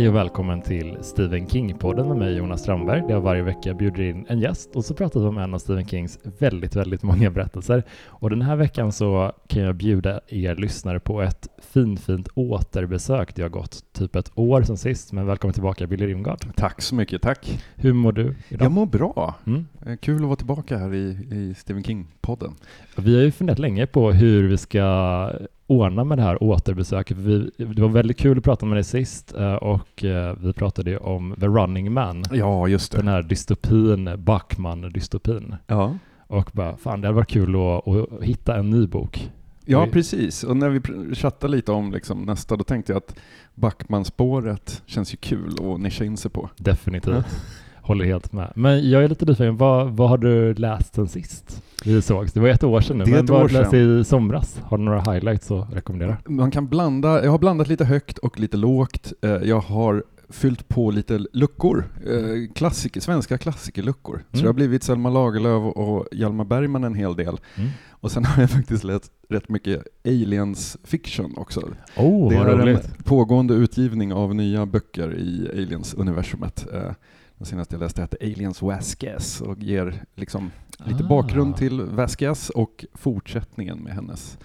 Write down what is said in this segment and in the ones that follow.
Hej och välkommen till Stephen King-podden med mig Jonas Strandberg där jag varje vecka bjuder in en gäst och så pratar vi om en av Stephen Kings väldigt, väldigt många berättelser. Och den här veckan så kan jag bjuda er lyssnare på ett finfint återbesök. Det har gått typ ett år sedan sist, men välkommen tillbaka Billy Rimgard. Tack så mycket, tack. Hur mår du idag? Jag mår bra. Mm. Eh, Kul att vara tillbaka här i, i Stephen King-podden. Vi har ju funderat länge på hur vi ska ordna med det här återbesöket. Vi, det var väldigt kul att prata med dig sist eh, och eh, vi pratade ju om The Running Man. Ja, just Den här dystopin, Backman-dystopin. Ja. Och bara, fan det hade varit kul att, att hitta en ny bok. Ja, precis. Och när vi chattade lite om liksom nästa, då tänkte jag att Backman-spåret känns ju kul att nischa in sig på. Definitivt. Håller helt med. Men jag är lite nyfiken, vad, vad har du läst sen sist vi sågs? Det var ett år sedan nu, Det men vad läste i somras? Har du några highlights att rekommendera? Man kan blanda, jag har blandat lite högt och lite lågt. Eh, Jag har fyllt på lite luckor, eh, klassiker, svenska klassikerluckor. Så Mm. det har blivit Selma Lagerlöf och Hjalmar Bergman en hel del. Mm. Och sen har jag faktiskt läst rätt mycket aliens fiction också. Oh, det är en pågående utgivning av nya böcker i Aliens-universumet. Eh, Den senaste jag läste hette Aliens Vasquez och ger liksom lite Ah. bakgrund till Vasquez och fortsättningen med hennes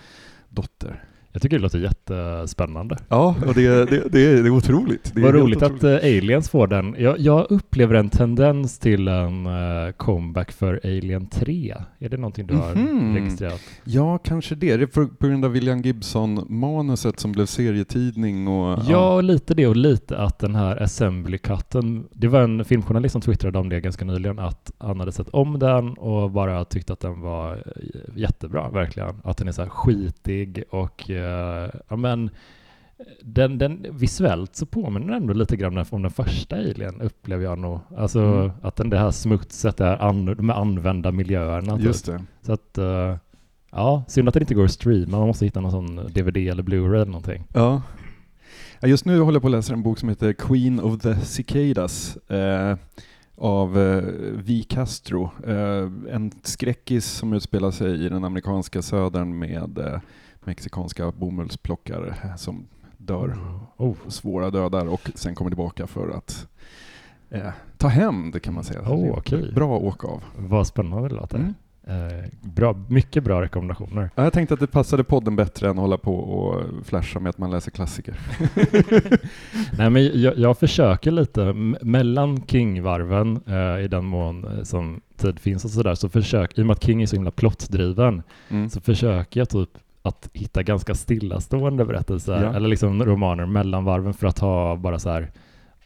dotter. Jag tycker det låter jättespännande. Ja, och det, det, det, är, det är otroligt. Det Vad roligt otroligt. att eh, Aliens får den. Jag, jag upplever en tendens till en eh, comeback för Alien 3. Är det någonting du har Mhm. registrerat? Ja, kanske det. Det är för, på grund av William Gibson-manuset som blev serietidning och... Ja, lite det och lite att den här Assembly-katten, det var en filmjournalist som twittrade om det ganska nyligen, att han hade sett om den och bara tyckte att den var eh, jättebra, verkligen. Att den är så här skitig och, ja men, den, den, visuellt så påminner den ändå lite grann om den första Alien, upplever jag nog. Alltså Mm. att den det här smutset, det här an, de här använda miljöerna. typ. Just det. Så att, eh, ja, synd att det inte går att streama, man måste hitta någon sån DVD eller Blu-ray eller någonting. Ja. Just nu håller jag på att läsa en bok som heter Queen of the Cicadas eh, av eh, V. Castro. Eh, en skräckis som utspelar sig i den amerikanska södern med eh, mexikanska bomullsplockare som dör Oh. svåra dödar och sen kommer tillbaka för att eh, ta hämnd kan man säga. Är okej. Bra åka av. Vad spännande det låter. Mm. Eh, bra, mycket bra rekommendationer. Ja, jag tänkte att det passade podden bättre än att hålla på och flasha med att man läser klassiker. Nej, men jag, jag försöker lite mellan King-varven, eh, i den mån eh, som tid finns och sådär, så försök, i och med att King är så himla plottdriven, Mm. så försöker jag typ att hitta ganska stillastående berättelser, Ja. eller liksom romaner mellan varven för att ha bara så här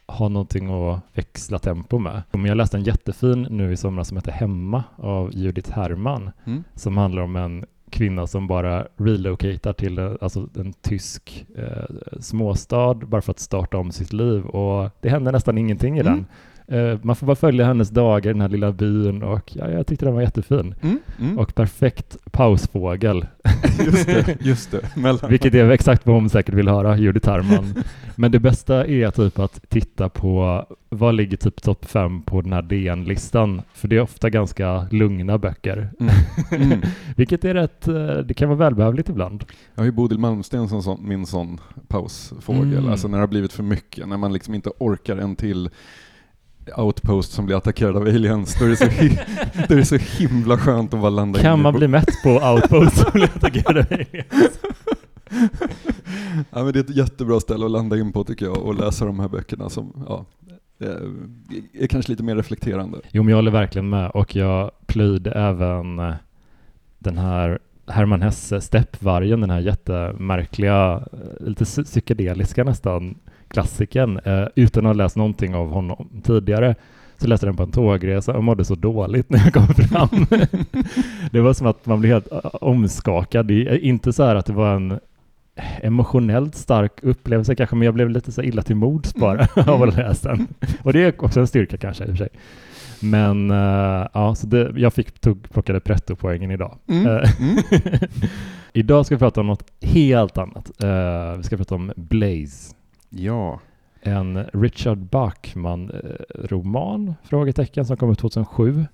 ha någonting att växla tempo med. Men jag läste en jättefin nu i somras som heter Hemma av Judith Herman Mm. som handlar om en kvinna som bara relocatar till eh, alltså en tysk eh, småstad bara för att starta om sitt liv och det händer nästan ingenting i Mm. den. Eh, man får bara följa hennes dagar i den här lilla byn och ja, jag tyckte den var jättefin. Mm. Mm. Och perfekt pausfågel, Just det, just det. Mellan. vilket är exakt vad hon säkert vill höra, Judith Herman. Men det bästa är typ att titta på vad ligger typ topp fem på den här DN-listan, för det är ofta ganska lugna böcker. Mm. Mm. Vilket är rätt, eh, det kan vara välbehövligt ibland. Jag har ju Bodil Malmsten som sån, min sån pausfågel. Mm. Alltså när det har blivit för mycket, när man liksom inte orkar en till outpost som blir attackerad av aliens, då är det så, hi- då är det så himla skönt att bara landa in Kan i man bli mätt på outpost och bli attackerad av aliens? ja, men det är ett jättebra ställe att landa in på tycker jag, och läsa de här böckerna som ja, eh, är kanske lite mer reflekterande. Jo, men jag håller verkligen med och jag plöjde även eh, den här Herman Hesse, Steppvargen, den här jättemärkliga, eh, lite psy- psykedeliska nästan, klassikern, eh, utan att ha läst någonting av honom tidigare. Så läste jag den på en tågresa och mådde så dåligt när jag kom fram. det var som att man blev helt eh, omskakad. Det är inte så här att det var en emotionellt stark upplevelse kanske, men jag blev lite så illa till mods bara av att läsa den. Och det är också en styrka kanske i och för sig. Men eh, ja, så det, jag fick tog, plockade pretto-poängen idag. Mm. Eh, idag ska vi prata om något helt annat. Eh, vi ska prata om Blaze. Ja. En Richard Bachman-roman, frågetecken, som kom ut 2007.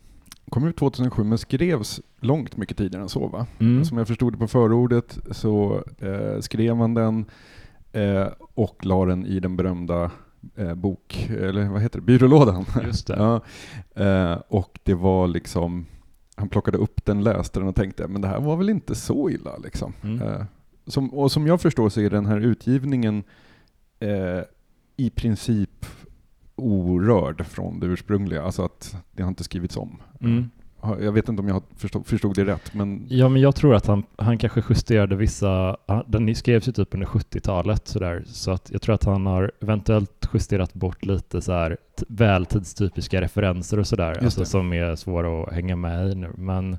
Kom ut 2007 men skrevs långt mycket tidigare än så va? Mm. Som jag förstod det på förordet så eh, skrev han den eh, och la den i den berömda eh, bok, eller vad heter det, byrålådan. Just det. ja, eh, och det var liksom, han plockade upp den, läste den och tänkte, men det här var väl inte så illa liksom. Mm. Eh, som, och som jag förstår så är den här utgivningen eh, i princip orörd från det ursprungliga, alltså att det har inte skrivits om. Mm. Jag vet inte om jag förstod, förstod det rätt, men Ja, men jag tror att han, han kanske justerade vissa, den skrevs ju typ under 70-talet sådär, så att jag tror att han har eventuellt justerat bort lite så här t- väl tidstypiska referenser och sådär, alltså som är svåra att hänga med i nu. Men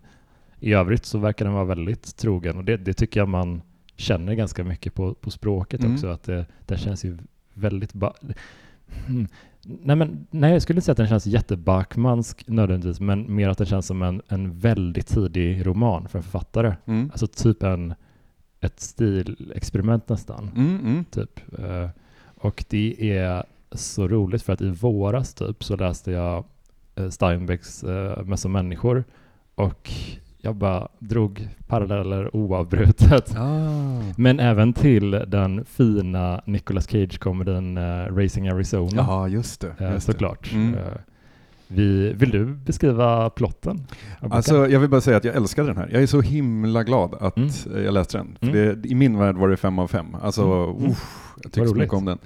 i övrigt så verkar den vara väldigt trogen och det, det tycker jag man känner ganska mycket på, på språket Mm. också, att det, den känns ju väldigt Hmm. Nej, men, nej, jag skulle inte säga att den känns jättebackmansk nödvändigtvis, men mer att den känns som en, en väldigt tidig roman för en författare. mm. Alltså typ en, ett stilexperiment nästan. Mm, mm. Typ. Eh, Och det är så roligt för att i våras typ så läste jag eh, Steinbecks eh, Massa människor och jag bara drog paralleller oavbrutet. Ah. Men även till den fina Nicolas Cage-komedin eh, Racing Arizona. Ja, just det. Eh, Just det. såklart. Mm. Eh, vi, vill du beskriva plotten? Alltså, jag vill bara säga att jag älskade den här. Jag är så himla glad att Mm. jag läste den. För Mm. det, I min värld var det fem av fem. Alltså, Mm. Mm. uff, jag tycker så mycket om den.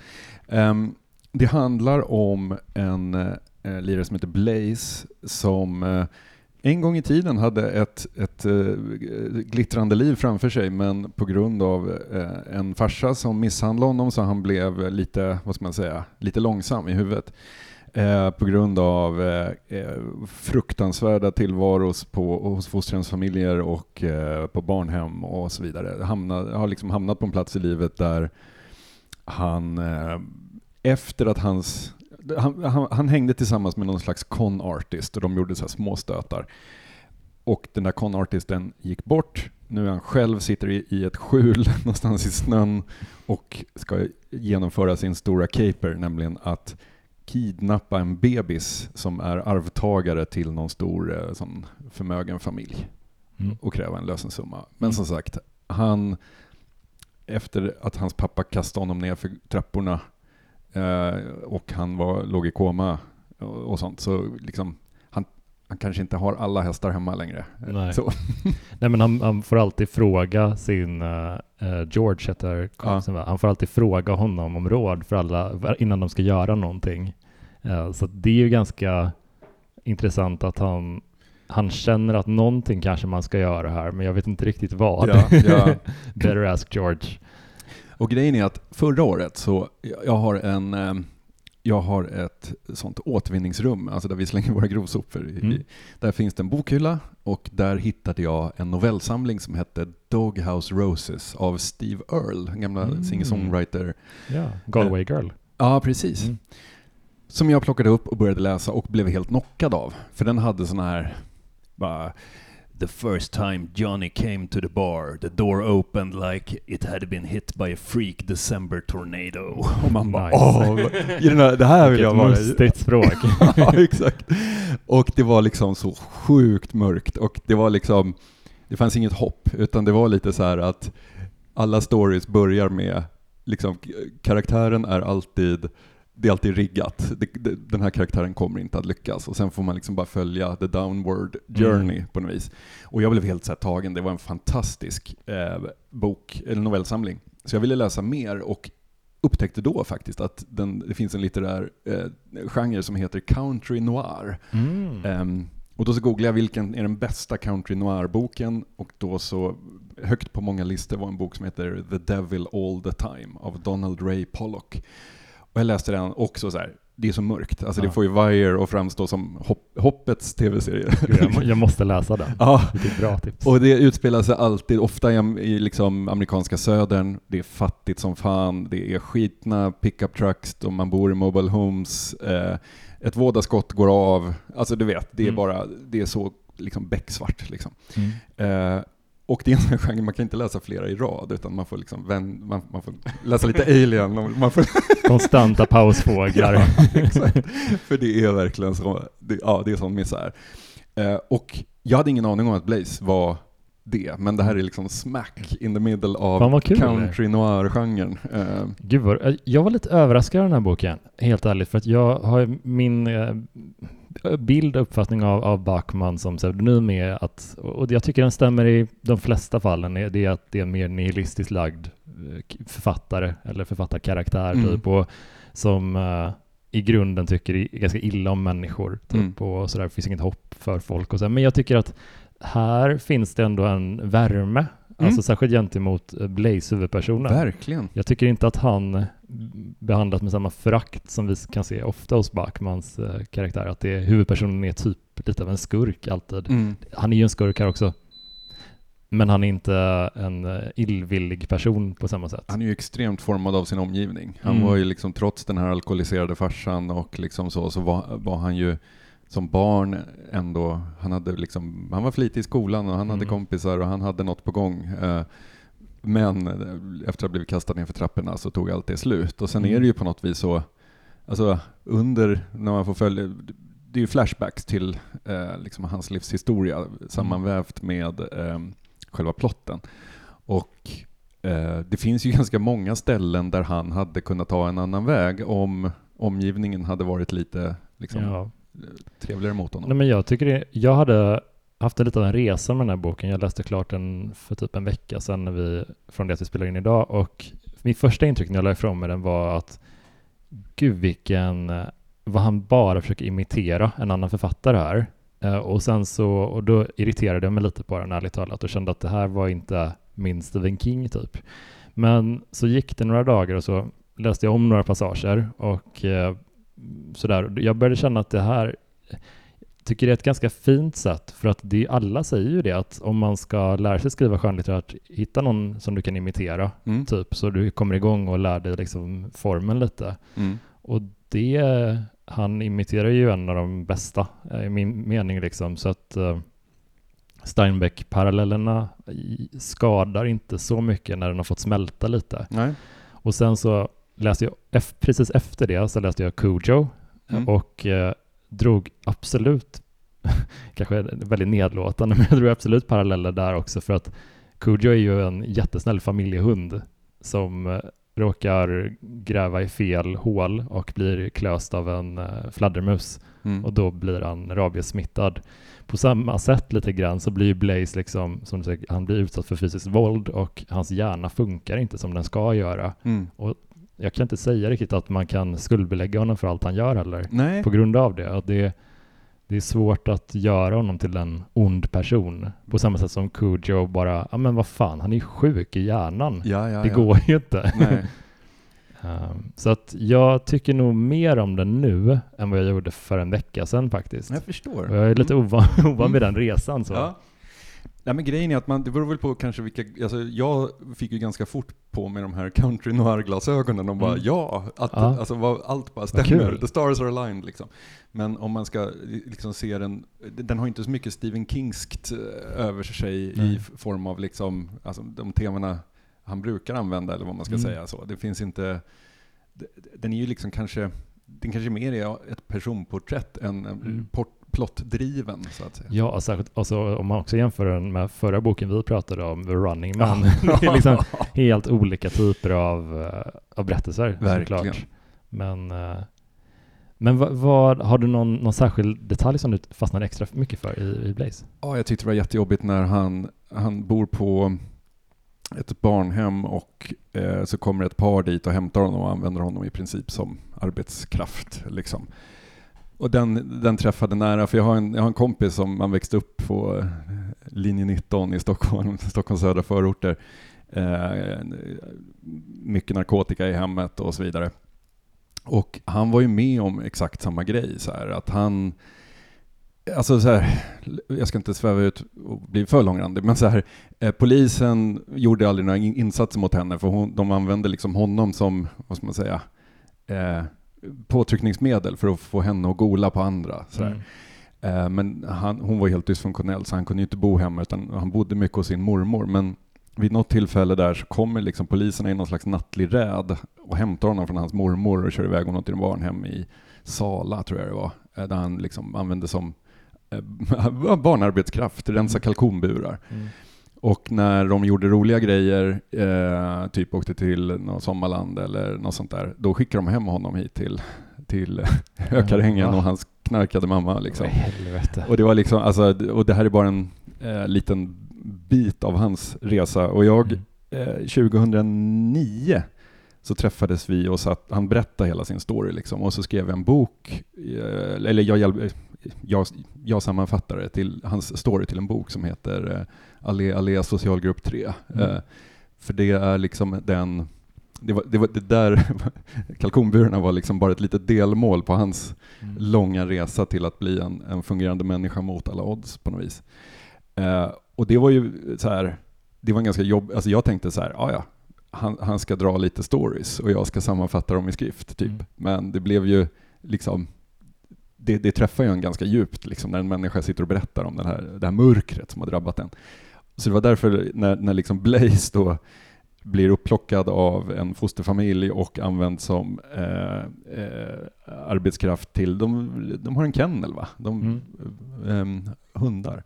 Ehm, det handlar om en uh, lirare som heter Blaze som eh, en gång i tiden hade ett, ett eh, glittrande liv framför sig men på grund av eh, en farsa som misshandlade honom så han blev lite, vad ska man säga, lite långsam i huvudet. Eh, på grund av fruktansvärda tillvaros på, hos fosterhemsfamiljer och på barnhem och så vidare. Hamnade, har liksom hamnat på en plats i livet där han, efter att hans han, han, han hängde tillsammans med någon slags con artist och de gjorde så här små stötar. Och den där con artisten gick bort. Nu är han själv, sitter i, i ett skjul någonstans i snön och ska genomföra sin stora caper, nämligen att kidnappa en bebis som är arvtagare till någon stor eh, sån förmögen familj Mm. och kräva en lösensumma. Men Mm. som sagt, han, efter att hans pappa kastade honom ner för trapporna och han var, låg i koma och, och sånt, så liksom, han, han kanske inte har alla hästar hemma längre. Eh, Nej. Nej, men han, han får alltid fråga sin, eh, eh, George heter kompisen va? Han får alltid fråga honom om råd för alla, innan de ska göra någonting. Eh, så det är ju ganska intressant att han, han känner att någonting kanske man ska göra här, men jag vet inte riktigt vad. Ja, ja. Better ask George. Och grejen är att förra året så, jag har en, eh, jag har ett sånt återvinningsrum, alltså där vi slänger våra grovsopor. Mm. Där finns det en bokhylla och där hittade jag en novellsamling som hette Doghouse Roses av Steve Earle, en gamla Mm. singer-songwriter. Ja, Galway Girl. Ja, precis. Mm. Som jag plockade upp och började läsa och blev helt knockad av. För den hade såna här, bara The first time Johnny came to the bar, the door opened like it had been hit by a freak December tornado. Och man bara Nice. åh, i den här, det här vill jag vara mustigt språk. ja, exakt. Och det var liksom så sjukt mörkt och det var liksom, det fanns inget hopp, utan det var lite så här att alla stories börjar med, liksom karaktären är alltid, det är alltid riggat. Det, det, den här karaktären kommer inte att lyckas och sen får man liksom bara följa the downward journey Mm. på något vis. Och jag blev helt så tagen, det var en fantastisk eh, bok, eller novellsamling. Så jag ville läsa mer och upptäckte då faktiskt att den, det finns en litterär eh, genre som heter country noir. Mm. Ehm, och då så googlade jag vilken är den bästa country noir-boken och då så högt på många listor var en bok som heter The Devil All The Time av Donald Ray Pollock. Och jag läste den också så här, det är så mörkt. Alltså Ja. det får ju Wire att framstå som hopp, hoppets tv-serie. Jag, jag måste läsa den. ja, Vilket bra tips. och det utspelar sig alltid, ofta i, i liksom amerikanska södern, det är fattigt som fan, det är skitna pickup trucks, och man bor i mobile homes, eh, ett vådaskott går av, alltså du vet, det är Mm. bara, det är så liksom becksvart liksom. Mm. Eh, och det är en sån genre, man kan inte läsa flera i rad, utan man får liksom vän, man, man får läsa lite Alien, man får Konstanta pausfåglar. Ja, exakt. För det är verkligen så, det, ja, det är sån misär. Eh, och jag hade ingen aning om att Blaze var det, men det här är liksom smack in the middle av country noir-genren. Eh, Gud vad, jag var lite överraskad av den här boken, helt ärligt, för att jag har min eh, bild och uppfattning av, av Backman som pseudonym är att, och jag tycker den stämmer i de flesta fallen, är det är att det är en mer nihilistiskt lagd eh, författare eller författarkaraktär Mm. typ, och som eh, i grunden tycker ganska illa om människor typ, Mm. och sådär, finns inget hopp för folk och så. Men jag tycker att här finns det ändå en värme, alltså särskilt gentemot eh, Blaze, huvudpersonen. verkligen. Jag tycker inte att han behandlas med samma förakt som vi kan se ofta hos Backmans eh, karaktär, att det är, huvudpersonen är typ lite av en skurk alltid. Mm. Han är ju en skurk här också, men han är inte en eh, illvillig person på samma sätt. Han är ju extremt formad av sin omgivning. Han Mm. var ju liksom, trots den här alkoholiserade farsan och liksom så, så var, var han ju som barn ändå, han, hade liksom, han var flitig i skolan och han hade Mm. kompisar och han hade något på gång. Eh, Men eh, efter att ha blivit kastad ner för trapporna så tog allt det slut. Och sen Mm. är det ju på något vis så, alltså under, när man får följa, det är ju flashbacks till eh, liksom hans livshistoria sammanvävt med eh, själva plotten. Och eh, det finns ju ganska många ställen där han hade kunnat ta en annan väg om omgivningen hade varit lite liksom, Ja trevligare mot honom. Nej, men jag tycker det, jag hade haft en lite av en resa med den här boken. Jag läste klart den för typ en vecka sedan när vi, från det att vi spelar in idag och mitt första intryck när jag la ifrån mig den var att gud vilken, vad han bara försöker imitera en annan författare här. Eh, och sen så, och då irriterade jag mig lite på den ärligt talat och kände att det här var inte min Stephen King typ. Men så gick det några dagar och så läste jag om några passager och eh, sådär. Jag började känna att det här tycker det är ett ganska fint sätt för att det, alla säger ju det att om man ska lära sig skriva skönlitterärt, hitta någon som du kan imitera Mm. typ så du kommer igång och lär dig liksom formen lite. Mm. Och det, han imiterar ju en av de bästa eh, i min mening liksom så att eh, Steinbeck-parallellerna skadar inte så mycket när den har fått smälta lite. Nej. Och sen så läste jag, precis efter det så läste jag Cujo Mm. och eh, drog absolut, kanske väldigt nedlåtande, men jag drog absolut paralleller där också för att Cujo är ju en jättesnäll familjehund som eh, råkar gräva i fel hål och blir klöst av en eh, fladdermus Mm. och då blir han rabiessmittad. På samma sätt lite grann så blir ju Blaze liksom, som du säger, han blir utsatt för fysiskt våld och hans hjärna funkar inte som den ska göra. Mm. Jag kan inte säga riktigt att man kan skuldbelägga honom för allt han gör heller Nej. på grund av det. Att det, det är svårt att göra honom till en ond person på samma sätt som Cujo bara, ja men vad fan, han är ju sjuk i hjärnan. Ja, ja, det ja. går ju inte. Um, så att jag tycker nog mer om den nu än vad jag gjorde för en vecka sedan faktiskt. Jag förstår. Och jag är lite Mm. ovan, ovan vid den resan så. Nej, men grejen är att man, det beror väl på kanske vilka, alltså jag fick ju ganska fort på med de här country noir-glasögonen och bara Mm. ja, att, Ja. Alltså, vad, allt bara stämmer. The stars are aligned liksom. Men om man ska liksom se den, den har inte så mycket Stephen Kingskt eh, över sig Nej. i form av liksom, alltså de temana han brukar använda eller vad man ska Mm. säga så. Det finns inte, den är ju liksom kanske, den kanske mer är ett personporträtt än en Mm. port, plottdriven så att säga. Ja, och särskilt alltså, om man också jämför den med förra boken vi pratade om, The Running. Man. det är liksom helt olika typer av, eh, av berättelser Verkligen. såklart. Men, eh, men vad, vad, har du någon, någon särskild detalj som du fastnade extra mycket för i, i Blaze? Ja, jag tyckte det var jättejobbigt när han, han bor på ett barnhem och eh, så kommer ett par dit och hämtar honom och använder honom i princip som arbetskraft. Liksom. Och den, den träffade nära, för jag har, en, jag har en kompis som man växte upp på eh, linje 19 i Stockholm, Stockholms södra förorter. Eh, mycket narkotika i hemmet och så vidare. Och han var ju med om exakt samma grej, så här, att han Alltså så här, jag ska inte sväva ut och bli för långrandig, men så här, eh, polisen gjorde aldrig några insatser mot henne för hon, de använde liksom honom som, vad ska man säga, eh, påtryckningsmedel för att få henne att gola på andra. Så här. Mm. Eh, men han, hon var helt dysfunktionell så han kunde inte bo hemma utan han bodde mycket hos sin mormor. Men vid något tillfälle där så kommer liksom poliserna i någon slags nattlig räd och hämtar honom från hans mormor och kör iväg honom till en barnhem i Sala tror jag det var. eh, Där han liksom använde som eh, barnarbetskraft, rensa kalkonburar. Mm. Och när de gjorde roliga grejer, eh, typ åkte till något sommarland eller något sånt där, då skickade de hem honom hit till, till Hökarängen och hans knarkade mamma. Liksom. Och det var liksom, alltså, och det här är bara en eh, liten bit av hans resa. Och jag, mm. eh, 2009 så träffades vi och satt, han berättade hela sin story liksom, och så skrev jag en bok, eh, eller jag, hjälp, jag, jag sammanfattade till hans story till en bok som heter eh, Allé, Allé socialgrupp 3. Mm. Eh, för det är liksom den det, var, det, var, det där, kalkonburarna var liksom bara ett litet delmål på hans mm. långa resa till att bli en, en, fungerande människa mot alla odds på något vis. Eh, och det var ju så här, det var en ganska jobb, alltså jag tänkte så här, ja ja, han, han ska dra lite stories och jag ska sammanfatta dem i skrift typ. Mm. Men det blev ju liksom, det, det träffar ju en ganska djupt liksom, när en människa sitter och berättar om den här, det här mörkret som har drabbat en. Så det var därför när, när liksom Blaze då blir upplockad av en fosterfamilj och används som eh, eh, arbetskraft till, de, de har en kennel va? De, mm. eh, hundar.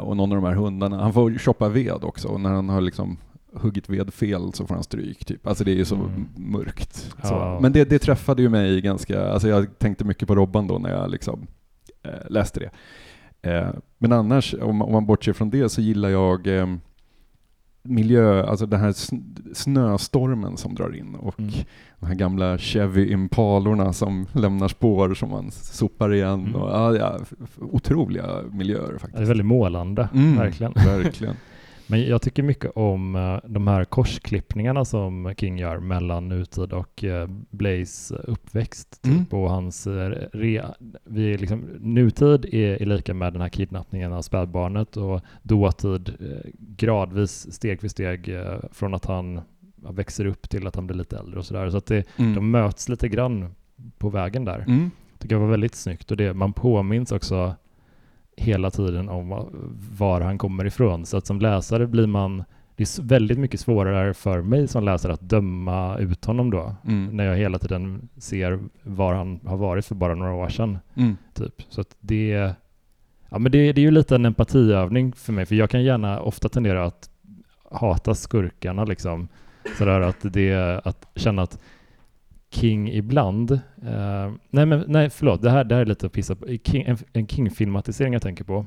Och någon av de här hundarna, han får shoppa ved också, och när han har liksom huggit ved fel så får han stryk. Typ. Alltså det är ju så mm. mörkt. Så. Men det, det, träffade ju mig ganska, alltså jag tänkte mycket på Robban då när jag liksom, eh, läste det. Eh, men annars, om, om, man bortser från det, så gillar jag eh, miljö, alltså den här snöstormen som drar in och mm. de här gamla Chevy Impalorna som lämnar spår som man sopar igen. Mm. Och, ja, ja, otroliga miljöer faktiskt. Det är väldigt målande, mm, verkligen. verkligen. Men jag tycker mycket om uh, de här korsklippningarna som King gör mellan nutid och uh, Blaze uppväxt. Typ, mm. och hans uh, re, vi liksom, nutid är, är lika med den här kidnappningen av spädbarnet och dåtid gradvis, steg för steg, från att han växer upp till att han blir lite äldre och sådär. Så att det, mm. de möts lite grann på vägen där. Mm. tycker jag var väldigt snyggt och det, man påminns också hela tiden om var han kommer ifrån. Så att som läsare blir man det är väldigt mycket svårare för mig som läsare att döma ut honom då, mm. när jag hela tiden ser var han har varit för bara några år sedan. Mm. Typ. Så att det, ja, men det, det är ju lite en empatiövning för mig, för jag kan gärna ofta tendera att hata skurkarna liksom. Sådär att det, att känna att King ibland. Uh, nej, men nej, förlåt, det här, det här är lite att pissa på. King, en, en King-filmatisering jag tänker på,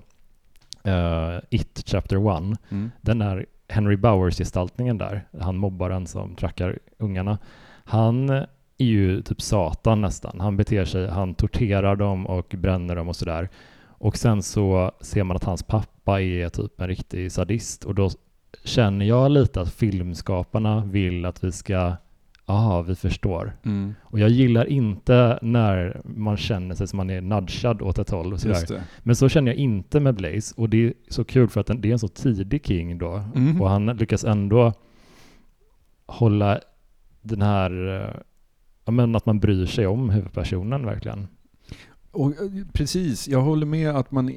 uh, It Chapter 1, mm. den är Henry Bowers-gestaltningen där, han mobbaren som trackar ungarna. Han är ju typ Satan nästan. Han beter sig, han torterar dem och bränner dem och sådär. Och sen så ser man att hans pappa är typ en riktig sadist och då känner jag lite att filmskaparna vill att vi ska Ja, vi förstår. Mm. Och jag gillar inte när man känner sig som man är nudgad åt ett håll och sådär. Men så känner jag inte med Blaze och det är så kul för att det är en så tidig King då mm. och han lyckas ändå hålla den här, ja men att man bryr sig om huvudpersonen verkligen. Och, eh, precis, jag håller med att man,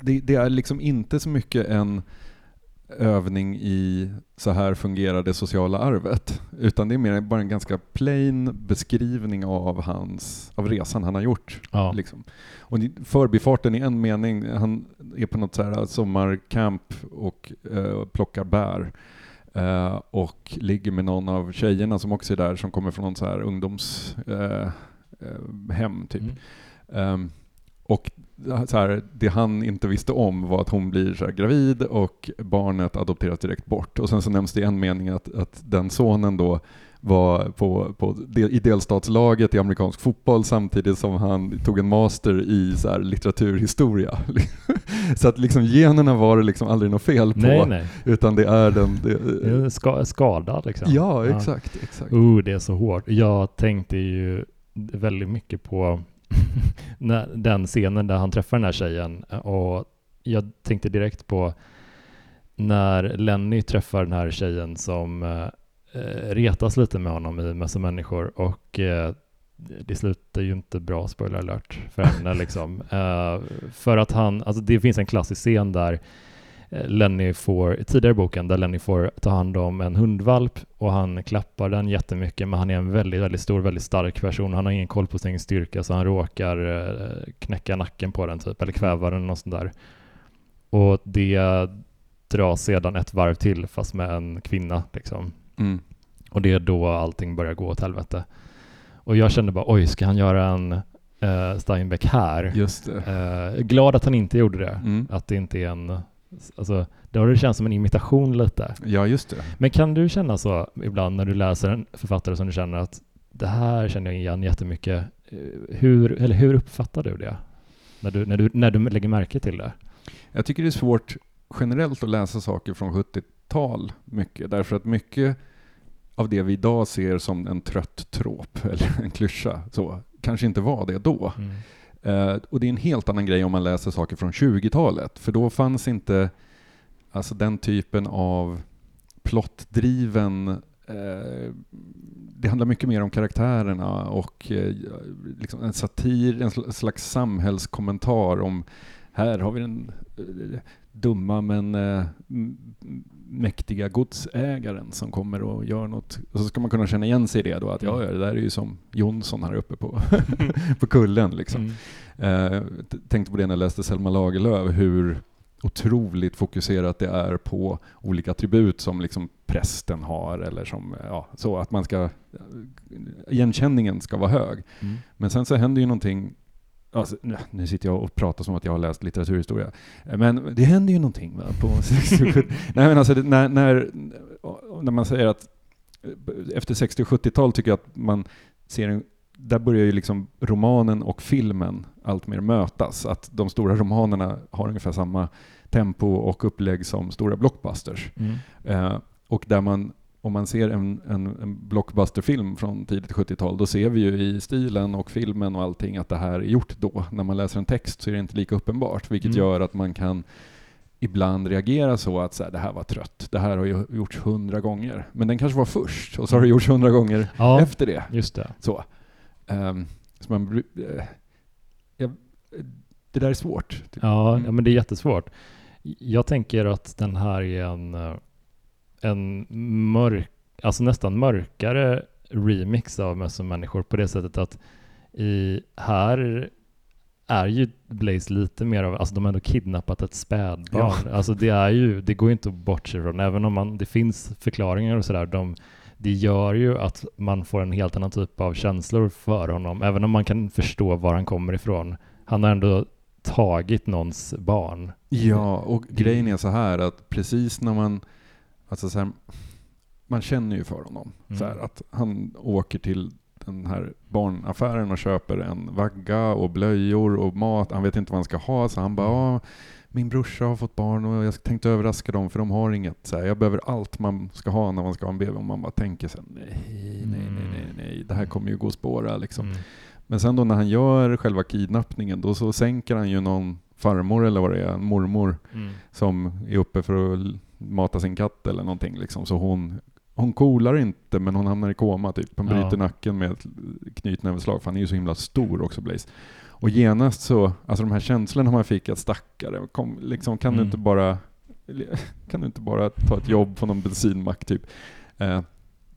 det, det är liksom inte så mycket en övning i så här fungerar det sociala arvet. Utan det är mer bara en ganska plain beskrivning av, hans, av resan han har gjort. Ja. Liksom. Och förbifarten i en mening, han är på något så här sommarcamp och uh, plockar bär. Uh, och ligger med någon av tjejerna som också är där, som kommer från någon så här ungdomshem uh, typ. Mm. Um, och så här, det han inte visste om var att hon blir så gravid och barnet adopteras direkt bort. Och sen så nämns det i en mening att, att den sonen då var på, på, i delstatslaget i amerikansk fotboll samtidigt som han tog en master i så litteraturhistoria. så att liksom generna var det liksom aldrig något fel på, nej, nej. utan det är den... Det, Ska, skadad liksom. Ja, exakt. Ja. exakt. Uh, det är så hårt. Jag tänkte ju väldigt mycket på den scenen där han träffar den här tjejen och jag tänkte direkt på när Lenny träffar den här tjejen som eh, eh retas lite med honom i massa människor och eh, det slutar ju inte bra, spoiler alert, för henne liksom. Eh, för att han, alltså det finns en klassisk scen där Eh, Lenny får, tidigare i boken, där Lenny får ta hand om en hundvalp och han klappar den jättemycket, men han är en väldigt, väldigt stor, väldigt stark person. Han har ingen koll på sin styrka, så han råkar eh, knäcka nacken på den typ, eller kväva den och sånt där. Och det dra sedan ett varv till fast med en kvinna liksom. Mm. Och det är då allting börjar gå åt helvete. Och jag kände bara oj, ska han göra en uh, Steinbeck här? Just. Uh, glad att han inte gjorde det. Mm. Att det inte är en, alltså det har det känts som en imitation lite. Ja, just det. Men kan du känna så ibland när du läser en författare som du känner att det här känner jag igen jättemycket. Eh, Hur, eller hur uppfattar du det? När du, när, du, när du lägger märke till det? Jag tycker det är svårt generellt att läsa saker från 70-tal mycket, därför att mycket av det vi idag ser som en trött tråp eller en klyscha, så, kanske inte var det då. Mm. Eh, och det är en helt annan grej om man läser saker från 20-talet, för då fanns inte alltså den typen av plottdriven eh, det handlar mycket mer om karaktärerna och eh, liksom en satir, en slags samhällskommentar om här har vi den eh, dumma men eh, mäktiga godsägaren som kommer och gör något. Och så ska man kunna känna igen sig i det då, att ja, ja, det där är ju som Jonsson här uppe på, på kullen liksom. Mm. Eh, tänkte på det när jag läste Selma Lagerlöf, hur otroligt fokuserat det är på olika attribut som liksom prästen har eller som, ja, så att man ska, igenkänningen ska vara hög. Mm. Men sen så händer ju någonting, alltså, nu- sitter jag och pratar som att jag har läst litteraturhistoria, men det händer ju någonting va, på 60 och 70 Nej men alltså det, när, när, när man säger att efter 60 och 70-tal tycker jag att man ser en där börjar ju liksom romanen och filmen allt mer mötas. Att de stora romanerna har ungefär samma tempo och upplägg som stora blockbusters. Mm. Eh, och där man, om man ser en, en, en blockbusterfilm från tidigt 70-tal, då ser vi ju i stilen och filmen och allting att det här är gjort då. När man läser en text så är det inte lika uppenbart, vilket Mm. gör att man kan ibland reagera så att så här, det här var trött, det här har ju gjorts hundra gånger. Men den kanske var först och så har det gjorts hundra gånger Ja, efter det. just det. Så. Ehm, så man, eh, ja, det där är svårt. Ja, Mm. ja, men det är jättesvårt. Jag tänker att den här är en, eh, en mörk, alltså nästan mörkare remix av Möss och människor på det sättet att i, här är ju Blaze lite mer av, alltså de har ändå kidnappat ett spädbarn. Alltså det är ju, det går ju inte att bortse från, även om man, det finns förklaringar och sådär, de, det gör ju att man får en helt annan typ av känslor för honom, även om man kan förstå var han kommer ifrån. Han har ändå tagit någons barn. Ja, och grejen är så här att precis när man, alltså så här, man känner ju för honom. Mm. Så här, att han åker till den här barnaffären och köper en vagga och blöjor och mat. Han vet inte vad han ska ha, så han bara Mm. "Ja, min brorsa har fått barn och jag tänkte överraska dem för de har inget. Så här, jag behöver allt man ska ha när man ska ha en baby. Och man bara tänker så här, nej, nej, nej, nej, nej, det här kommer ju gå att spåra liksom. Mm. Men sen då när han gör själva kidnappningen, då så sänker han ju någon farmor eller vad det är, en mormor, Mm. som är uppe för att mata sin katt eller någonting. Liksom. Så hon, hon kolar inte, men hon hamnar i koma typ. Han Ja. bryter nacken med ett knytnävsslag, för han är ju så himla stor också, Blaze. Och genast så, alltså de här känslorna man fick att stackare, kom, liksom, kan, du Mm. inte bara, kan du inte bara ta ett jobb på någon bensinmack typ? Eh,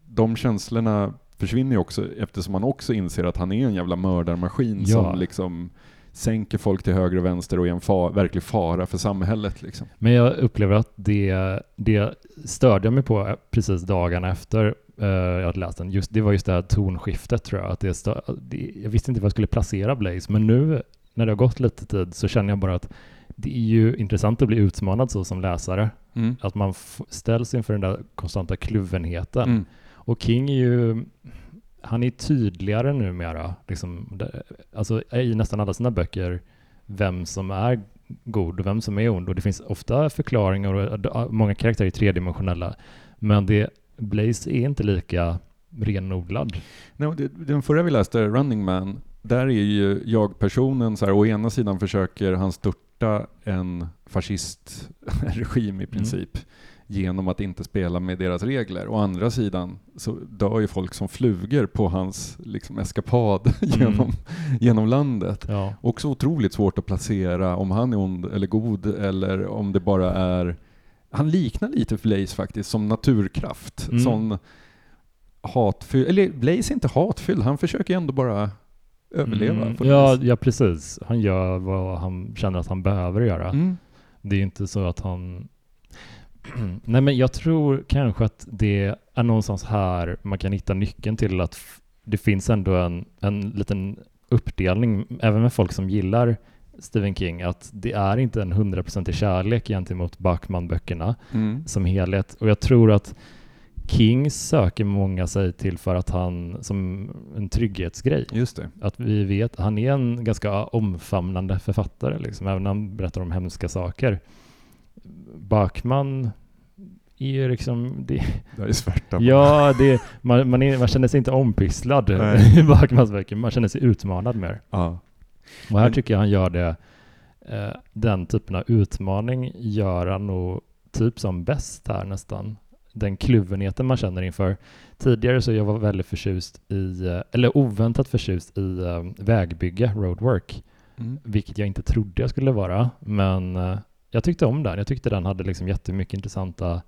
de känslorna försvinner ju också eftersom man också inser att han är en jävla mördarmaskin Ja. som liksom sänker folk till höger och vänster och är en fa verklig fara för samhället. Liksom. Men jag upplever att det, det störde jag mig på precis dagarna efter eh, jag hade läst den. Just, det var just det här tonskiftet tror jag. Att det stö, det, jag visste inte var jag skulle placera Blaze, men nu när det har gått lite tid så känner jag bara att det är ju intressant att bli utmanad så som läsare. Mm. Att man ställs inför den där konstanta kluvenheten. Mm. Och King är ju, han är tydligare numera, liksom, alltså i nästan alla sina böcker, vem som är god och vem som är ond. Och det finns ofta förklaringar och många karaktärer är tredimensionella. Men det, Blaze är inte lika renodlad. Nej, den förra vi läste, Running Man, där är ju jag-personen så här, å ena sidan försöker han störta en fascistregim i princip genom att inte spela med deras regler. Å andra sidan så dör ju folk som flugor på hans liksom, eskapad genom, genom landet. Ja. Också otroligt svårt att placera om han är ond eller god eller om det bara är... Han liknar lite Blaze faktiskt som naturkraft. Mm. Sån hatfylld, eller Blaze är inte hatfylld, han försöker ändå bara överleva. Mm. Ja, ja, precis. Han gör vad han känner att han behöver göra. Mm. Det är inte så att han... Nej, men jag tror kanske att det är någonstans här man kan hitta nyckeln till att det finns ändå en, en liten uppdelning, även med folk som gillar Stephen King, att det är inte en hundraprocentig kärlek gentemot Bachman-böckerna mm. som helhet. Och jag tror att King söker många sig till för att han, som en trygghetsgrej. Just det. Att vi vet, han är en ganska omfamnande författare, liksom, även när han berättar om hemska saker. Bachman är ju liksom... Det, det är svärta. Ja, det, man, man, är, man känner sig inte ompysslad i Bachmans böcker, man känner sig utmanad mer. Ja. Och här tycker jag han gör det, eh, den typen av utmaning gör han nog typ som bäst här nästan den kluvenheten man känner inför. Tidigare så jag var väldigt förtjust i, eh, eller oväntat förtjust i uh, vägbygge, roadwork, mm. vilket jag inte trodde jag skulle vara. Men jag tyckte om den. Jag tyckte den hade liksom jättemycket intressanta,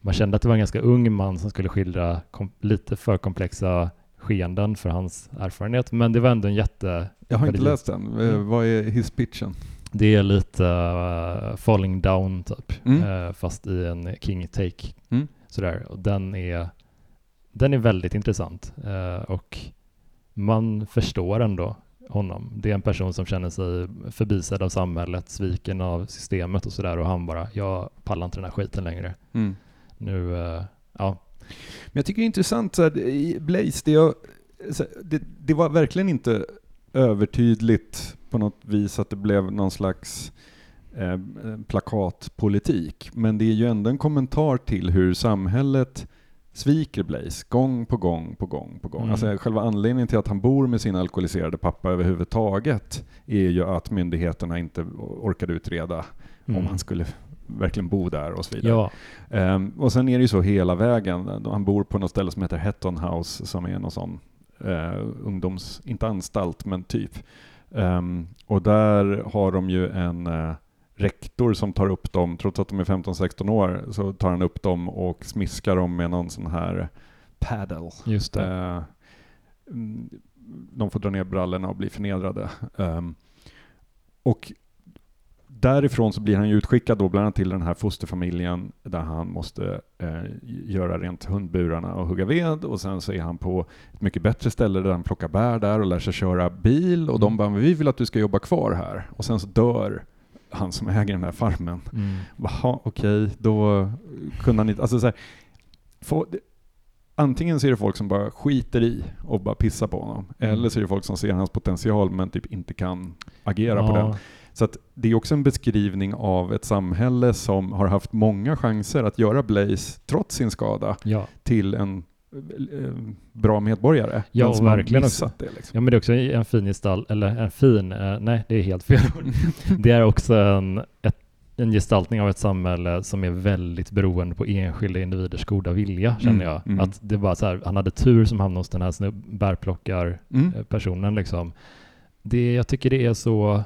man kände att det var en ganska ung man som skulle skildra lite för komplexa skeenden för hans erfarenhet, men det var ändå en jätte... Jag har inte läst den. Mm. Vad är hisspitchen? Det är lite uh, falling down typ, mm. uh, fast i en king take. Mm. Sådär. Och den är, den är väldigt intressant uh, och man förstår ändå honom. Det är en person som känner sig förbisedd av samhället, sviken av systemet och sådär och han bara, jag pallar inte den här skiten längre. Mm. Nu, ja. Men jag tycker det är intressant, så här, i Blaze, det, jag, det, det var verkligen inte övertydligt på något vis att det blev någon slags eh, plakatpolitik. Men det är ju ändå en kommentar till hur samhället sviker Blaze gång på gång på gång på gång. Mm. Alltså själva anledningen till att han bor med sin alkoholiserade pappa överhuvudtaget är ju att myndigheterna inte orkade utreda mm. om han skulle verkligen bo där och så vidare. Ja. Um, och sen är det ju så hela vägen. Han bor på något ställe som heter Hetton House som är någon sån uh, ungdoms, inte anstalt, men typ. Um, och där har de ju en uh, rektor som tar upp dem, trots att de är 15-16 år, så tar han upp dem och smiskar dem med någon sån här paddle. Just det. Uh, de får dra ner brallorna och bli förnedrade. Um, och därifrån så blir han ju utskickad då bland annat till den här fosterfamiljen där han måste eh, göra rent hundburarna och hugga ved och sen så är han på ett mycket bättre ställe där han plockar bär där och lär sig köra bil och mm. de bara vi vill att du ska jobba kvar här och sen så dör han som äger den här farmen. Mm. Jaha, okej, okay, då kunde han inte, alltså så här, få, antingen så är det folk som bara skiter i och bara pissar på honom, mm. eller så är det folk som ser hans potential men typ inte kan agera ja. på den. Så det är också en beskrivning av ett samhälle som har haft många chanser att göra Blaze, trots sin skada, ja. till en bra medborgare. Ja, verkligen också. Det, liksom. Ja, men det är också en fin gestalt, eller en fin, eh, nej det är helt fel Det är också en, ett, en gestaltning av ett samhälle som är väldigt beroende på enskilda individers goda vilja, känner mm, jag. Mm. Att det var så här, han hade tur som hamnade hos den här bärplockarpersonen mm. liksom. Det, jag tycker det är så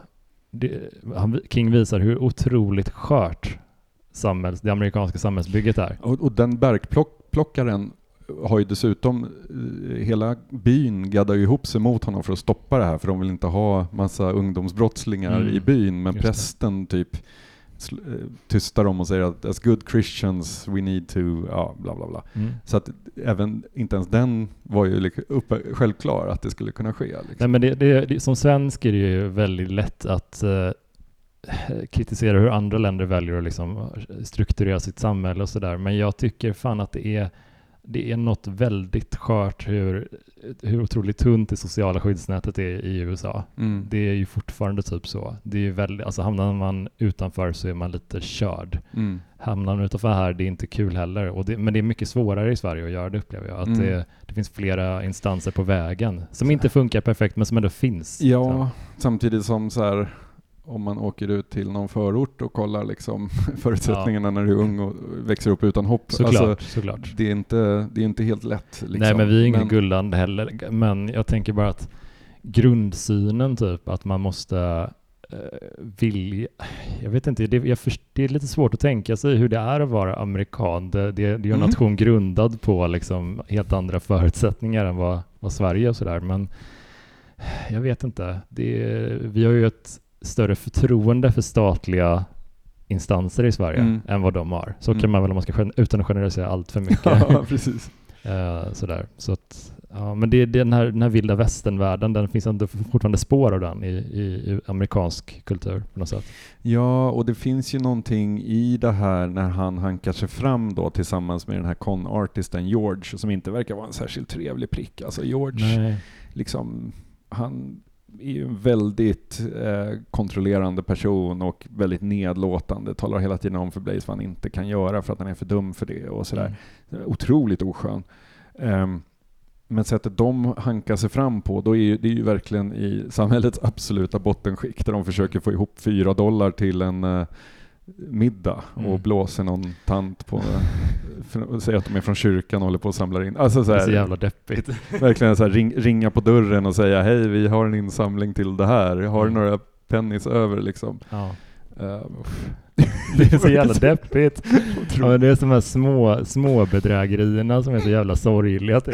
det, han, King visar hur otroligt skört samhälls, det amerikanska samhällsbygget är. Och, och den bergplockaren har ju dessutom, eh, hela byn gaddar ju ihop sig mot honom för att stoppa det här, för de vill inte ha massa ungdomsbrottslingar mm. i byn, men Just prästen det. typ Eh, tystar dem och säger att as good Christians we need to, ja bla bla bla. Mm. Så att även, inte ens den var ju uppe, självklar att det skulle kunna ske. Liksom. Nej, men det, det, som svensk är det ju väldigt lätt att uh, kritisera hur andra länder väljer att liksom strukturera sitt samhälle och sådär. Men jag tycker fan att det är det är något väldigt skört hur, hur otroligt tunt det sociala skyddsnätet är i USA. Mm. Det är ju fortfarande typ så. Det är ju väldigt, alltså hamnar man utanför så är man lite körd. Mm. Hamnar man utanför här, det är inte kul heller. Och det, men det är mycket svårare i Sverige att göra det upplever jag. Att mm. det, det, finns flera instanser på vägen som inte funkar perfekt men som ändå finns. Ja, så. samtidigt som så här om man åker ut till någon förort och kollar liksom förutsättningarna ja. när du är ung och växer upp utan hopp. Såklart, alltså, såklart. Det, är inte, det är inte helt lätt. Liksom. Nej, men vi är ingen. Gulland heller. Men jag tänker bara att grundsynen typ, att man måste uh, vilja... Jag vet inte, det, jag först, det är lite svårt att tänka sig hur det är att vara amerikan. Det, det, det är en mm. nation grundad på liksom helt andra förutsättningar än vad, vad Sverige och sådär. Men jag vet inte. Det, vi har ju ett större förtroende för statliga instanser i Sverige Mm. än vad de har. Så Mm. kan man väl om man ska utan att generalisera allt för mycket. ja, precis. Eh, sådär. Så att, ja, men det, det, den, här, den här vilda västern-världen, den finns ändå fortfarande spår av den i, i, i amerikansk kultur på något sätt. Ja, och det finns ju någonting i det här när han hankar sig fram då tillsammans med den här con-artisten George, som inte verkar vara en särskilt trevlig prick. Alltså George, Nej. liksom, han är ju en väldigt eh, kontrollerande person och väldigt nedlåtande. Talar hela tiden om för Blaze vad han inte kan göra för att han är för dum för det och sådär. Mm. Otroligt oskön. Ehm, men sättet de hankar sig fram på, då är ju, det är ju verkligen i samhällets absoluta bottenskikt där de försöker få ihop fyra dollar till en eh, middag och Mm. blåser någon tant på och säger att de är från kyrkan och håller på att samla in. Alltså så Det är här, så jävla deppigt. verkligen så här, ring, ringa på dörren och säga hej vi har en insamling till det här, har du Mm. några pennis över liksom? Ja. Uh, Det är så jävla deppigt. Ja, men det är de här små, små bedrägerierna som är så jävla sorgliga.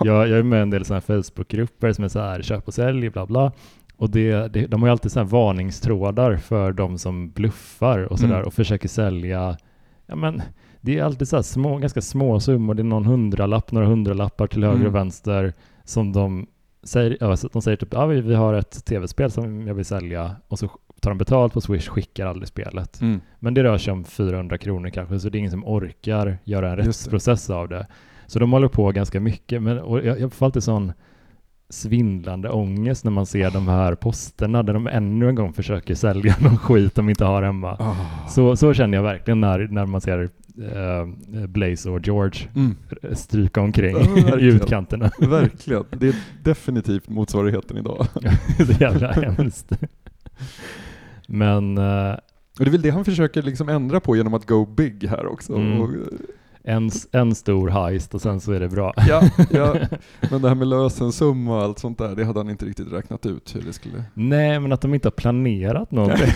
jag. jag, är med i en del sådana här Facebookgrupper som är så här köp och sälj, bla bla. Och det, det, de har ju alltid så här varningstrådar för de som bluffar och sådär Mm. och försöker sälja. Ja, men det är alltid så här små, ganska små summor. Det är någon hundralapp, några hundralappar till höger Mm. och vänster som de säger, ja, de säger typ ja, vi, har ett tv-spel som jag vill sälja och så tar de betalt på Swish, skickar aldrig spelet. mm. Men det rör sig om 400 kronor kanske, så det är ingen som orkar göra en rättsprocess av det. Så de håller på ganska mycket, men och jag, jag får alltid sån svindlande ångest när man ser de här posterna där de ännu en gång försöker sälja någon skit de inte har hemma. Ah. Så, så känner jag verkligen när, när man ser Blaze och George Mm. stryka omkring Ja, i utkanterna. Verkligen. Det är definitivt motsvarigheten idag. så jävla hemskt. Men eh, Och det är väl det han försöker liksom ändra på genom att go big här också. Mm. Och, en, en stor heist och sen så är det bra. ja, ja, men det här med lösensumma och allt sånt där, det hade han inte riktigt räknat ut hur det skulle... Nej, men att de inte har planerat någonting.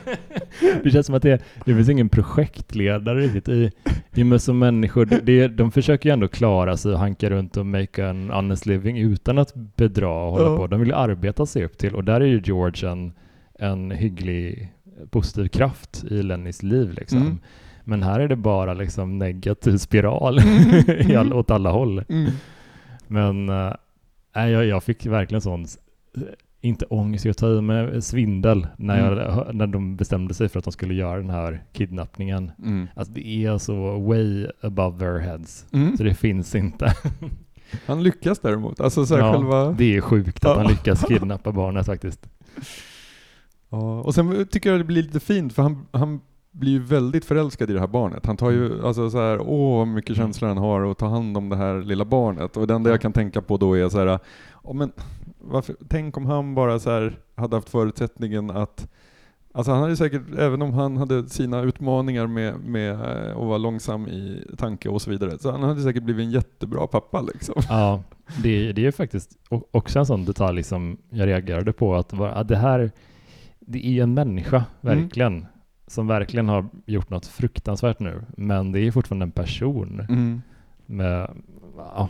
det känns som att det, det finns ingen projektledare riktigt i, i med som människor. Det, de försöker ju ändå klara sig och hanka runt och make an honest living utan att bedra och hålla Ja. på. De vill arbeta sig upp till och där är ju George en, en hygglig positiv kraft i Lennys liv liksom. Mm. Men här är det bara liksom negativ spiral i all, åt alla håll. Mm. Men äh, jag, jag fick verkligen sån, inte ångest, jag tar i mig svindel när, Mm. jag, när de bestämde sig för att de skulle göra den här kidnappningen. Mm. Alltså det är så way above their heads. Mm. Så det finns inte. Han lyckas däremot. Alltså så här Ja, själva... Det är sjukt att Ja. han lyckas kidnappa barnet faktiskt. Ja, och sen tycker jag det blir lite fint för han, han blir ju väldigt förälskad i det här barnet. Han tar ju alltså så här, åh vad mycket Mm. känslor han har och tar hand om det här lilla barnet. Och det enda Ja. jag kan tänka på då är så här, ja, men varför, tänk om han bara så här hade haft förutsättningen att Alltså han hade säkert, även om han hade sina utmaningar med, med eh, att vara långsam i tanke och så vidare, så han hade säkert blivit en jättebra pappa liksom. Ja, det, det är faktiskt också en sån detalj som jag reagerade på. Att, att det här, det är en människa, Mm. Som verkligen har gjort något fruktansvärt nu. Men det är fortfarande en person. Mm. Med, ja.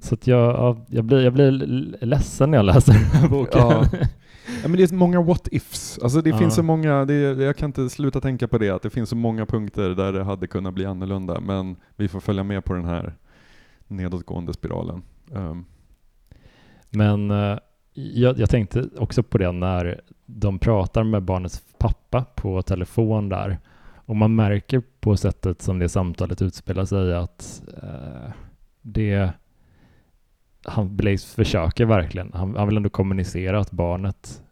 Så att jag, ja, jag, blir, jag blir ledsen när jag läser den här boken. Ja. Ja, men det är så många what ifs. Alltså det finns så många, det, jag kan inte sluta tänka på det, att det finns så många punkter där det hade kunnat bli annorlunda, men vi får följa med på den här nedåtgående spiralen. Um, Men eh, jag, jag tänkte också på det när de pratar med barnets pappa på telefon där. Och man märker på sättet som det samtalet utspelar sig att eh, det han Blaze försöker verkligen. Han, han vill ändå kommunicera att barnet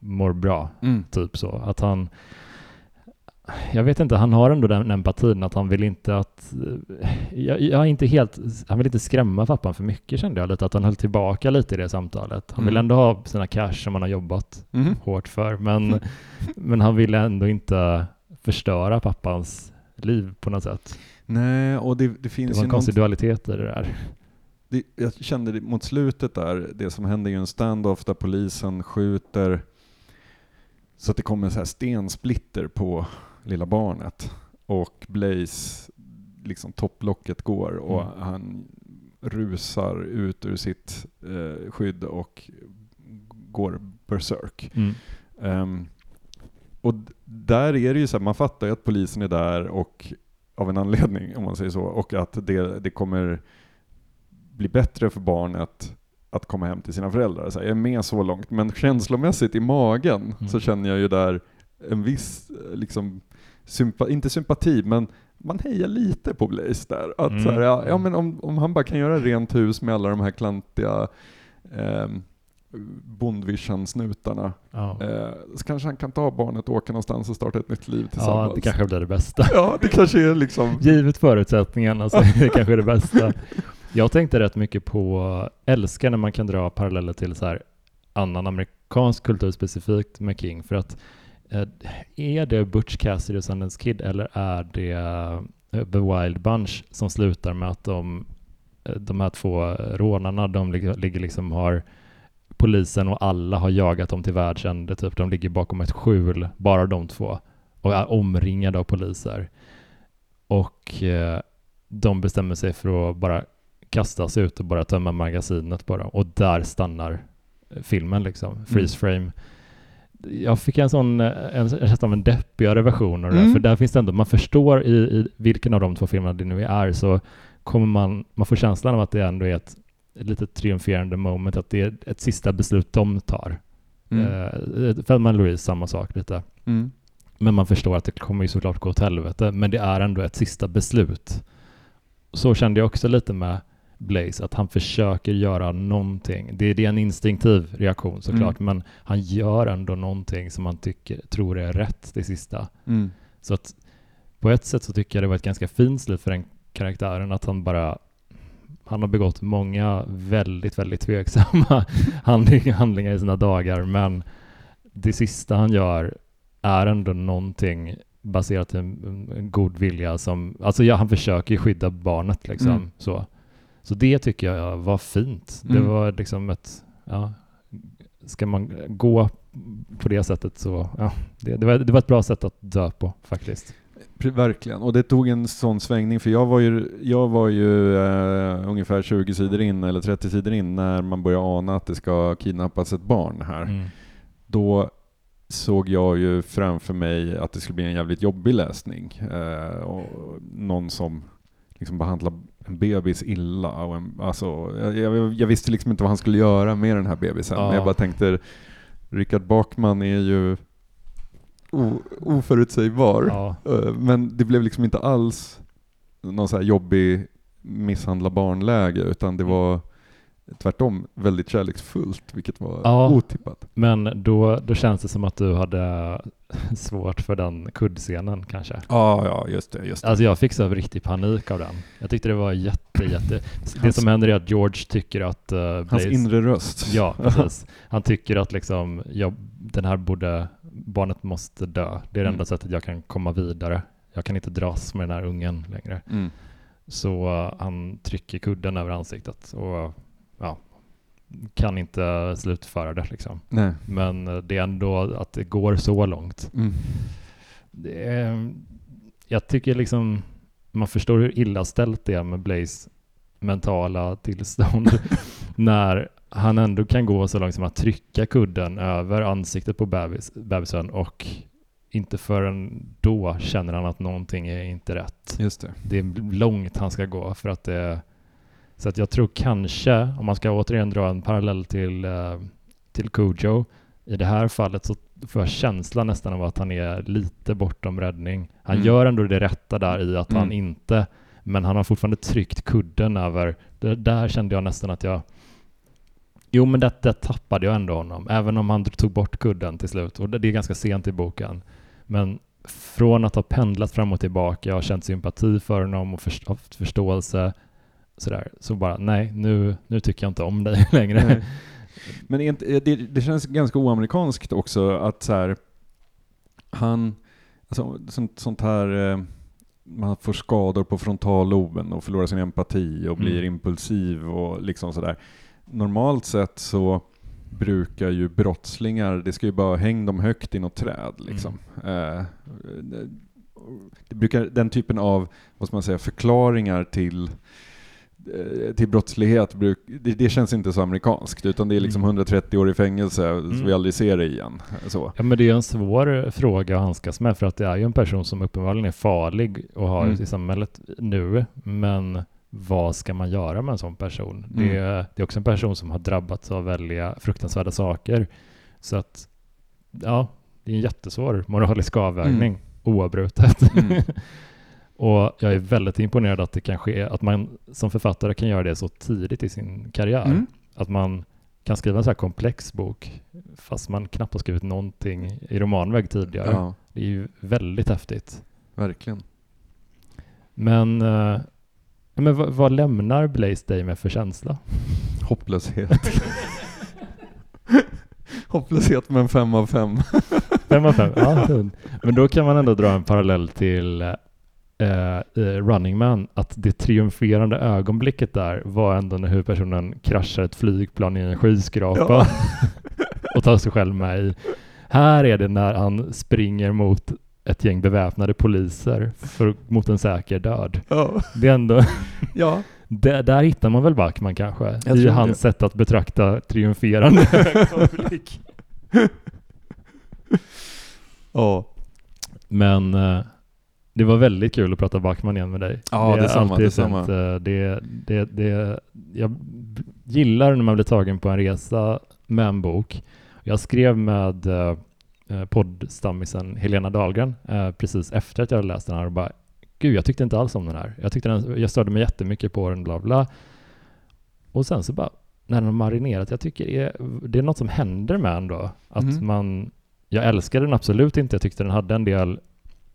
mår bra, typ så. Att han jag vet inte, han har ändå den empatin att han vill inte att... Jag, jag är inte helt... Han vill inte skrämma pappan för mycket kände jag lite, att han höll tillbaka lite i det samtalet. Han vill Mm. ändå ha sina cash som han har jobbat Mhm. hårt för, men, men han vill ändå inte förstöra pappans liv på något sätt. Nej, och det, det Det finns var ju en konstig dualitet i det där. det, Jag kände det mot slutet där, det som händer är ju en standoff där polisen skjuter så att det kommer så här stensplitter på lilla barnet. Och Blaze, liksom topplocket går och Mm. han rusar ut ur sitt eh, skydd och går berserk. Mm. Ehm, och där är det ju så här, man fattar ju att polisen är där och av en anledning, om man säger så, och att det, det kommer bli bättre för barnet att komma hem till sina föräldrar. Så jag är med så långt, men känslomässigt i magen mm. så känner jag ju där en viss, liksom, sympa, inte sympati, men man hejar lite på Blaze där. Att mm. så här, ja, ja, men om, om han bara kan göra rent hus med alla de här klantiga eh, Bondvision-snutarna. Ja. Eh, så kanske han kan ta barnet och åka någonstans och starta ett nytt liv tillsammans. Ja, det kanske blir det bästa. Ja, det kanske är liksom... Givet förutsättningarna så är det kanske det bästa. Jag tänkte rätt mycket på, älskar när man kan dra paralleller till så här annan amerikansk kultur specifikt med King, för att är det Butch Cassidy och Sundance Kid eller är det uh, The Wild Bunch som slutar med att de, uh, de här två rånarna, de ligger liksom har polisen och alla har jagat dem till världsände, typ de ligger bakom ett skjul, bara de två, och är omringade av poliser. Och eh, de bestämmer sig för att bara kasta sig ut och bara tömma magasinet bara, och där stannar eh, filmen liksom, mm. freeze frame. Jag fick en sån, eh, en, en, av en deppigare version av det, mm. för där finns det ändå, man förstår i, i vilken av de två filmerna det nu är, så kommer man, man får känslan av att det ändå är ett ett lite triumferande moment, att det är ett sista beslut de tar. Mm. Uh, Feldman Louise, samma sak lite. Mm. Men man förstår att det kommer ju såklart gå åt helvete, men det är ändå ett sista beslut. Så kände jag också lite med Blaze, att han försöker göra någonting. Det, det är en instinktiv reaktion såklart, mm. men han gör ändå någonting som man tycker, tror är rätt det sista. Mm. Så att på ett sätt så tycker jag det var ett ganska fint slut för den karaktären, att han bara han har begått många väldigt, väldigt tveksamma handlingar i sina dagar, men det sista han gör är ändå någonting baserat en, en god vilja som, alltså ja, han försöker skydda barnet liksom mm. så. Så det tycker jag var fint. Mm. Det var liksom ett, ja, ska man gå på det sättet så, ja, det, det, var, det var ett bra sätt att dö på faktiskt. Verkligen, och det tog en sån svängning för jag var ju, jag var ju uh, ungefär 20 sidor in eller 30 sidor in när man börjar ana att det ska kidnappas ett barn här. Mm. Då såg jag ju framför mig att det skulle bli en jävligt jobbig läsning. Uh, och någon som liksom behandlar en bebis illa. Och en, alltså, jag, jag, jag, visste liksom inte vad han skulle göra med den här bebisen, ja. men jag bara tänkte Richard Bachman är ju oförutsägbar. Ja. Eh, men det blev liksom inte alls någon så här jobbig misshandla barnläge, utan det mm. var tvärtom väldigt kärleksfullt, vilket var ja, otippat. Men då, då känns det som att du hade svårt för den kuddscenen kanske? Ja, ja, just det. Just det. Alltså jag fick så riktig panik av den. Jag tyckte det var jätte, jätte... Hans, det som händer är att George tycker att... Uh, Blaze, hans inre röst. Ja, precis. Han tycker att liksom, jag, den här borde barnet måste dö. Det är det mm. enda sättet jag kan komma vidare. Jag kan inte dras med den här ungen längre. Mm. Så uh, han trycker kudden över ansiktet och ja, kan inte slutföra det. Liksom. Nej. Men uh, det är ändå att det går så långt. Mm. Är, jag tycker liksom man förstår hur illa ställt det är med Blaze mentala tillstånd när han ändå kan gå så långt som att trycka kudden över ansiktet på bebis, bebisen och inte förrän då känner han att någonting är inte rätt. Just det. det är långt han ska gå för att det så att jag tror kanske, om man ska återigen dra en parallell till, uh, till Cujo, i det här fallet så får jag känslan nästan av att han är lite bortom räddning. Han mm. gör ändå det rätta där i att mm. han inte, men han har fortfarande tryckt kudden över, det, där kände jag nästan att jag Jo, men det, det tappade jag ändå honom, även om han tog bort kudden till slut. Och det, det är ganska sent i boken. Men från att ha pendlat fram och tillbaka, jag har känt sympati för honom och förståelse, sådär, så bara nej, nu, nu tycker jag inte om dig längre. Nej. Men det, det, känns ganska oamerikanskt också att så här, han, alltså, sånt, sånt här, eh, man får skador på frontalloben och förlorar sin empati och blir mm. impulsiv och liksom sådär normalt sett så brukar ju brottslingar, det ska ju bara hänga dem högt i något träd liksom. Mm. Eh, det brukar, den typen av, vad ska man säga, förklaringar till eh, till brottslighet, det, känns inte så amerikanskt, utan det är liksom 130 mm. år i fängelse mm. så vi aldrig ser det igen. Så. Ja men det är en svår fråga att handskas med för att det är ju en person som uppenbarligen är farlig och har mm. i samhället nu, men vad ska man göra med en sån person? Mm. Det, är, det är också en person som har drabbats av väldiga fruktansvärda saker. Så att, ja, det är en jättesvår moralisk avvägning mm. oavbrutet. Och jag är väldigt imponerad att det kan ske, att man som författare kan göra det så tidigt i sin karriär. Mm. Att man kan skriva en så här komplex bok fast man knappt har skrivit någonting i romanväg tidigare. Ja. Det är ju väldigt häftigt. Verkligen. Men, uh, men vad, vad, lämnar Blaze dig med för känsla? Hopplöshet. Hopplöshet med en fem av fem. fem av fem, ja. Men då kan man ändå dra en parallell till eh, Running Man, att det triumferande ögonblicket där var ändå när huvudpersonen kraschar ett flygplan i en skyskrapa ja. och tar sig själv med i. Här är det när han springer mot ett gäng beväpnade poliser för, mot en säker död. Ja. Det är ändå... ja. Det, där hittar man väl Backman kanske, Jag i hans det. sätt att betrakta triumferande ögonblick. ja. Men uh, det var väldigt kul att prata Backman igen med dig. Ja, det är samma. Det, samma. Uh, det, det, det, jag gillar när man blir tagen på en resa med en bok. Jag skrev med uh, poddstammisen Helena Dahlgren uh, precis efter att jag hade läst den här och bara Gud, jag tyckte inte alls om den här. Jag, tyckte den, jag störde mig jättemycket på den, bla bla. Och sen så bara, när den har marinerat, jag tycker det är, det är något som händer med den då. Att mm. man, jag älskade den absolut inte, jag tyckte den hade en del,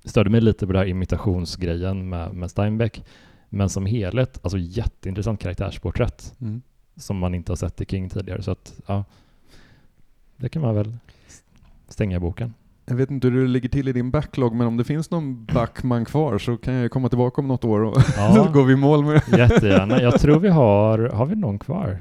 störde mig lite på den här imitationsgrejen med, med Steinbeck. Men som helhet, alltså jätteintressant karaktärsporträtt mm. som man inte har sett i King tidigare. Så att, ja, det kan man väl stänga boken. Jag vet inte hur det ligger till i din backlog, men om det finns någon backman kvar så kan jag komma tillbaka om något år och ja, så går vi i mål med Jättegärna. Jag tror vi har, har vi någon kvar?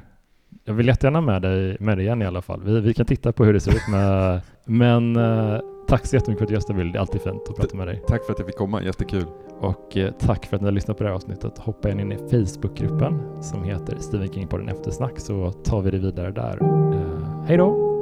Jag vill jättegärna med dig, med dig igen i alla fall. Vi, vi kan titta på hur det ser ut med, men eh, tack så jättemycket för att du gästade Bill. Det är alltid fint att prata med dig. Tack för att jag fick komma, jättekul. Och eh, tack för att ni har lyssnat på det här avsnittet. Hoppa in i Facebookgruppen som heter Stephen King på den eftersnack så tar vi det vidare där. Eh, hej då!